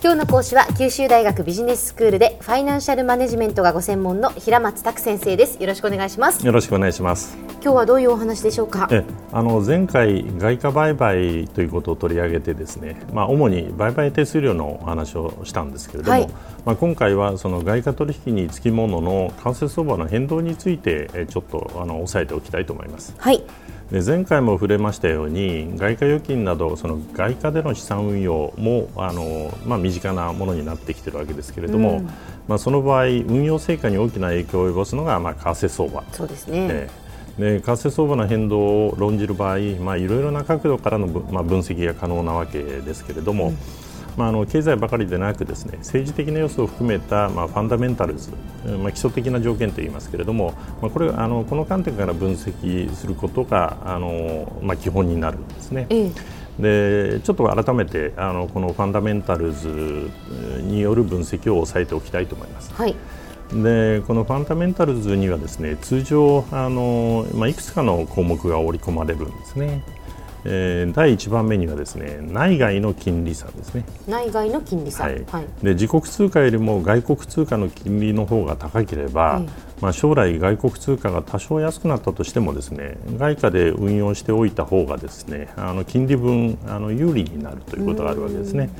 今日の講師は九州大学ビジネススクールでファイナンシャルマネジメントがご専門の平松卓先生です。よろしくお願いします。よろしくお願いします。今日はどういうお話でしょうか？えあの前回外貨売買ということを取り上げてですねまあ主に売買手数料のお話をしたんですけれども、はい、まあ今回はその外貨取引につきものの為替相場の変動についてちょっとあの押さえておきたいと思います。はいで前回も触れましたように外貨預金などその外貨での資産運用もあの、まあ、身近なものになってきているわけですけれども、うん、まあ、その場合運用成果に大きな影響を及ぼすのが、まあ、為替相場。そうですね、で為替相場の変動を論じる場合、まあ、いろいろな角度からの、まあ、分析が可能なわけですけれども、うんまあ、あの経済ばかりでなくですね政治的な要素を含めた、まあ、ファンダメンタルズ、まあ、基礎的な条件といいますけれども、まあ、これあのこの観点から分析することがあの、まあ、基本になるんですね。ええ、でちょっと改めてあのこのファンダメンタルズによる分析を押さえておきたいと思います。はいでこのファンダメンタルズにはですね通常あの、まあ、いくつかの項目が織り込まれるんですね。えー、第1番目にはですね内外の金利差ですね。内外の金利差、はい。はい、で自国通貨よりも外国通貨の金利の方が高ければ、まあ、将来外国通貨が多少安くなったとしてもですね外貨で運用しておいた方がですねあの金利分あの有利になるということがあるわけですね。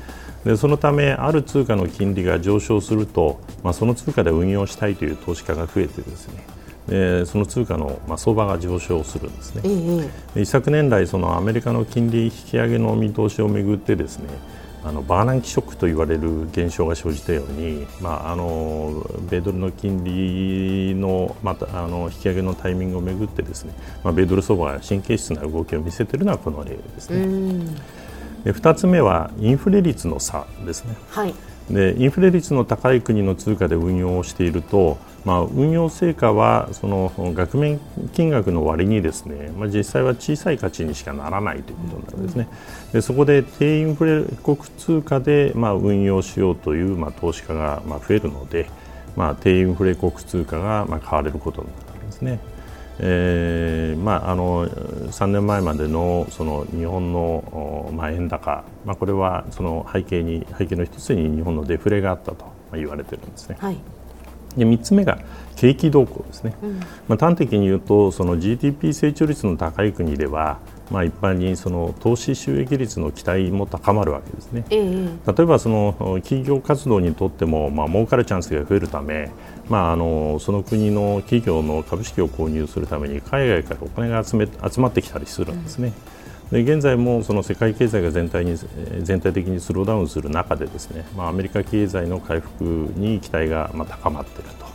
でそのためある通貨の金利が上昇すると、まあ、その通貨で運用したいという投資家が増えてですねえー、その通貨の、まあ、相場が上昇するんですね、ええ、一昨年来そのアメリカの金利引き上げの見通しをめぐってですねあのバーナンキショックと言われる現象が生じたように、まあ、あの米ドルの金利のまたあの引き上げのタイミングをめぐってですね、まあ、米ドル相場が神経質な動きを見せているのはこの例ですね。で2つ目はインフレ率の差ですね。はいでインフレ率の高い国の通貨で運用をしていると、まあ、運用成果はその額面金額の割にですね、まあ、実際は小さい価値にしかならないということになるんですね。でそこで低インフレ国通貨でまあ運用しようというまあ投資家がまあ増えるので、まあ、低インフレ国通貨がまあ買われることになるんですね。えーまあ、あの3年前までのその日本の、まあ、円高、まあ、これはその背景に背景の一つに日本のデフレがあったと言われているんですね。はい。で3つ目が景気動向ですね、うん、まあ、端的に言うとその GDP 成長率の高い国では、まあ、一般にその投資収益率の期待も高まるわけですね、えー、例えばその企業活動にとっても、まあ儲かるチャンスが増えるため、まあ、あのその国の企業の株式を購入するために海外からお金が集め集まってきたりするんですね。うん。で現在もその世界経済が全体に全体的にスローダウンする中でですね、まあ、アメリカ経済の回復に期待がまあ高まっていると、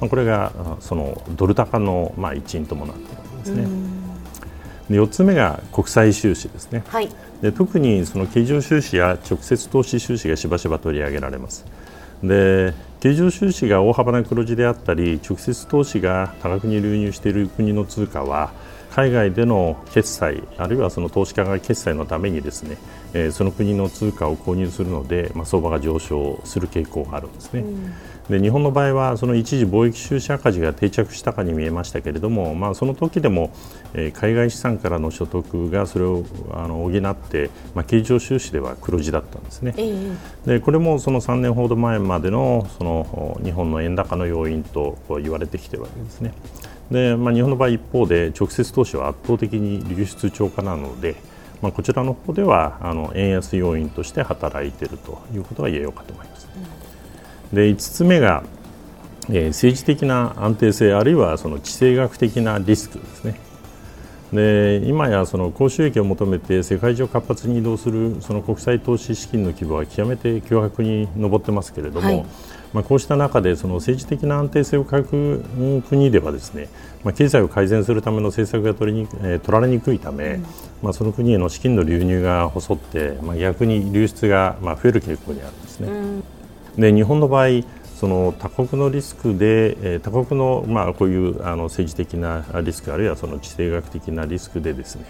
まあ、これがそのドル高のまあ一因ともなっているわけですね。で4つ目が国際収支ですね、はい、で特にその経常収支や直接投資収支がしばしば取り上げられます。で経常収支が大幅な黒字であったり直接投資が多額に流入している国の通貨は海外での決済あるいはその投資家が決済のためにですね、えー、その国の通貨を購入するので、まあ、相場が上昇する傾向があるんですね。うんで日本の場合はその一時貿易収支赤字が定着したかに見えましたけれども、まあ、その時でも、えー、海外資産からの所得がそれをあの補って、まあ、経常収支では黒字だったんですね、えー、でこれもその3年ほど前までのその日本の円高の要因と言われてきているわけですね。でまあ、日本の場合一方で直接投資は圧倒的に流出超過なので、まあ、こちらの方ではあの円安要因として働いているということが言えようかと思います。うん、で5つ目が、えー、政治的な安定性あるいはその地政学的なリスクですね。で今やその高収益を求めて世界中を活発に移動するその国際投資資金の規模は極めて巨額に上ってますけれども、はい。まあ、こうした中でその政治的な安定性を欠く国ではですね、まあ、経済を改善するための政策が取りに、えー、取られにくいため、うん、まあ、その国への資金の流入が細って、まあ、逆に流出がまあ増える傾向にあるんですね。うん、で日本の場合その他国のリスクで、えー、他国の、まあ、こういうあの政治的なリスクあるいはその地政学的なリスクでですね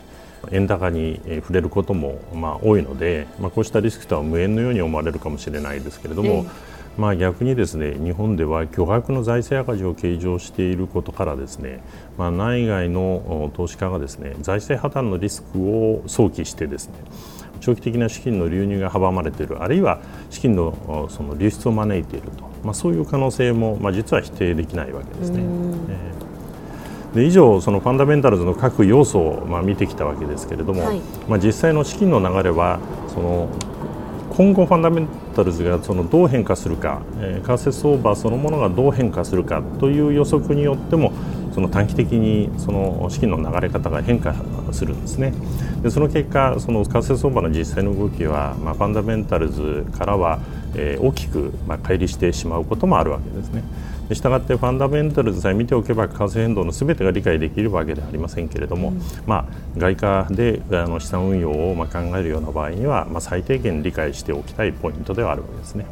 円高に触れることもまあ多いので、まあ、こうしたリスクとは無縁のように思われるかもしれないですけれども、えーまあ、逆にですね日本では巨額の財政赤字を計上していることからですね、まあ、内外の投資家がですね財政破綻のリスクを想起してですね長期的な資金の流入が阻まれているあるいは資金のその流出を招いていると、まあ、そういう可能性も、まあ、実は否定できないわけですね。で以上、そのファンダメンタルズの各要素を、まあ、見てきたわけですけれども、はい、まあ、実際の資金の流れはその今後ファンダメンタルズがそのどう変化するか、えー、為替相場そのものがどう変化するかという予測によってもその短期的にその資金の流れ方が変化するんですね。でその結果その為替相場の実際の動きは、まあ、ファンダメンタルズからは、えー、大きく、まあ、乖離してしまうこともあるわけですね。したがってファンダメンタルズさえ見ておけば為替変動のすべてが理解できるわけではありませんけれども、うん、まあ、外貨であの資産運用をまあ考えるような場合には、まあ、最低限理解しておきたいポイントではあるわけですね。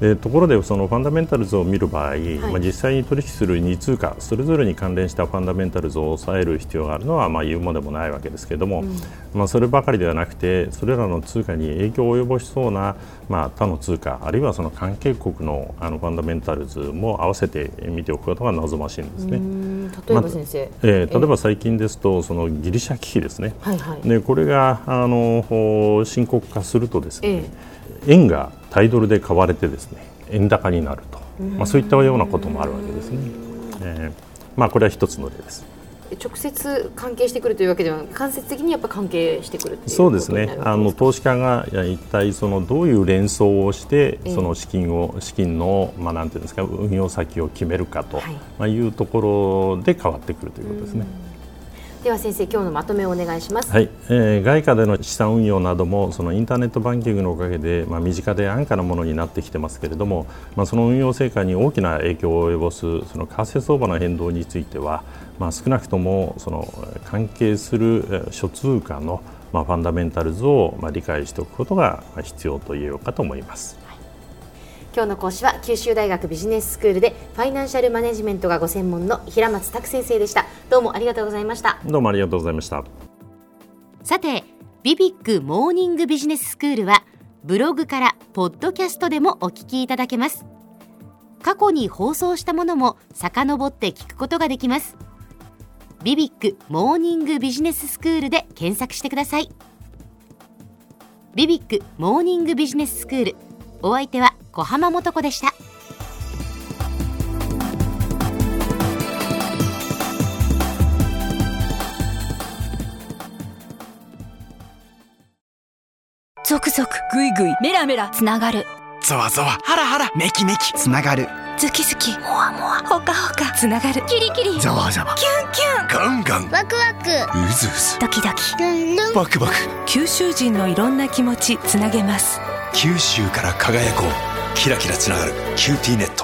でところでそのファンダメンタルズを見る場合、はい、まあ、実際に取引する2通貨それぞれに関連したファンダメンタルズを抑える必要があるのはまあ言うもでもないわけですけれども、うん、まあ、そればかりではなくてそれらの通貨に影響を及ぼしそうな、まあ、他の通貨あるいはその関係国のあのファンダメンタルズも合わせて見ておくことが望ましいんですね。例えば先生、まあ、えー、例えば最近ですとそのギリシャ危機ですね、はいはい、でこれがあの深刻化するとですね、ええ、円がタイドルで買われてですね円高になると、まあ、そういったようなこともあるわけですね。えーまあ、これは一つの例です。直接関係してくるというわけでは間接的にやっぱ関係してくるそうですねあの投資家が一体そのどういう連想をしてその資金を資金のまあなんていうんですか運用先を決めるかと、はいまあ、いうところで変わってくるということですね。では先生今日のまとめをお願いします、はいえー、外貨での資産運用などもそのインターネットバンキングのおかげで、まあ、身近で安価なものになってきてますけれども、まあ、その運用成果に大きな影響を及ぼすその為替相場の変動については、まあ、少なくともその関係する諸通貨のまあ、ファンダメンタルズをまあ理解しておくことが必要と言えようかと思います。今日の講師は九州大学ビジネススクールでファイナンシャルマネジメントがご専門の平松卓先生でした。どうもありがとうございました。どうもありがとうございました。さてビビックモーニングビジネススクールはブログからポッドキャストでもお聞きいただけます。過去に放送したものも遡って聞くことができます。ビビックモーニングビジネススクールで検索してください。ビビックモーニングビジネススクール。お相手は小浜もとこでした。続々ぐいぐいメラメラつながる。ゾワゾワ。ハラハラ。メキメキ。つながる。ズキズキ。モワモワ。ほかほか。つながる。キリキリ。ザワザワ。キュンキュン。ガンガン。ワクワク。うずうず。ドキドキ。ルンルン。バクバク。九州人のいろんな気持ちつなげます。九州から輝こうキラキラつながる QTnet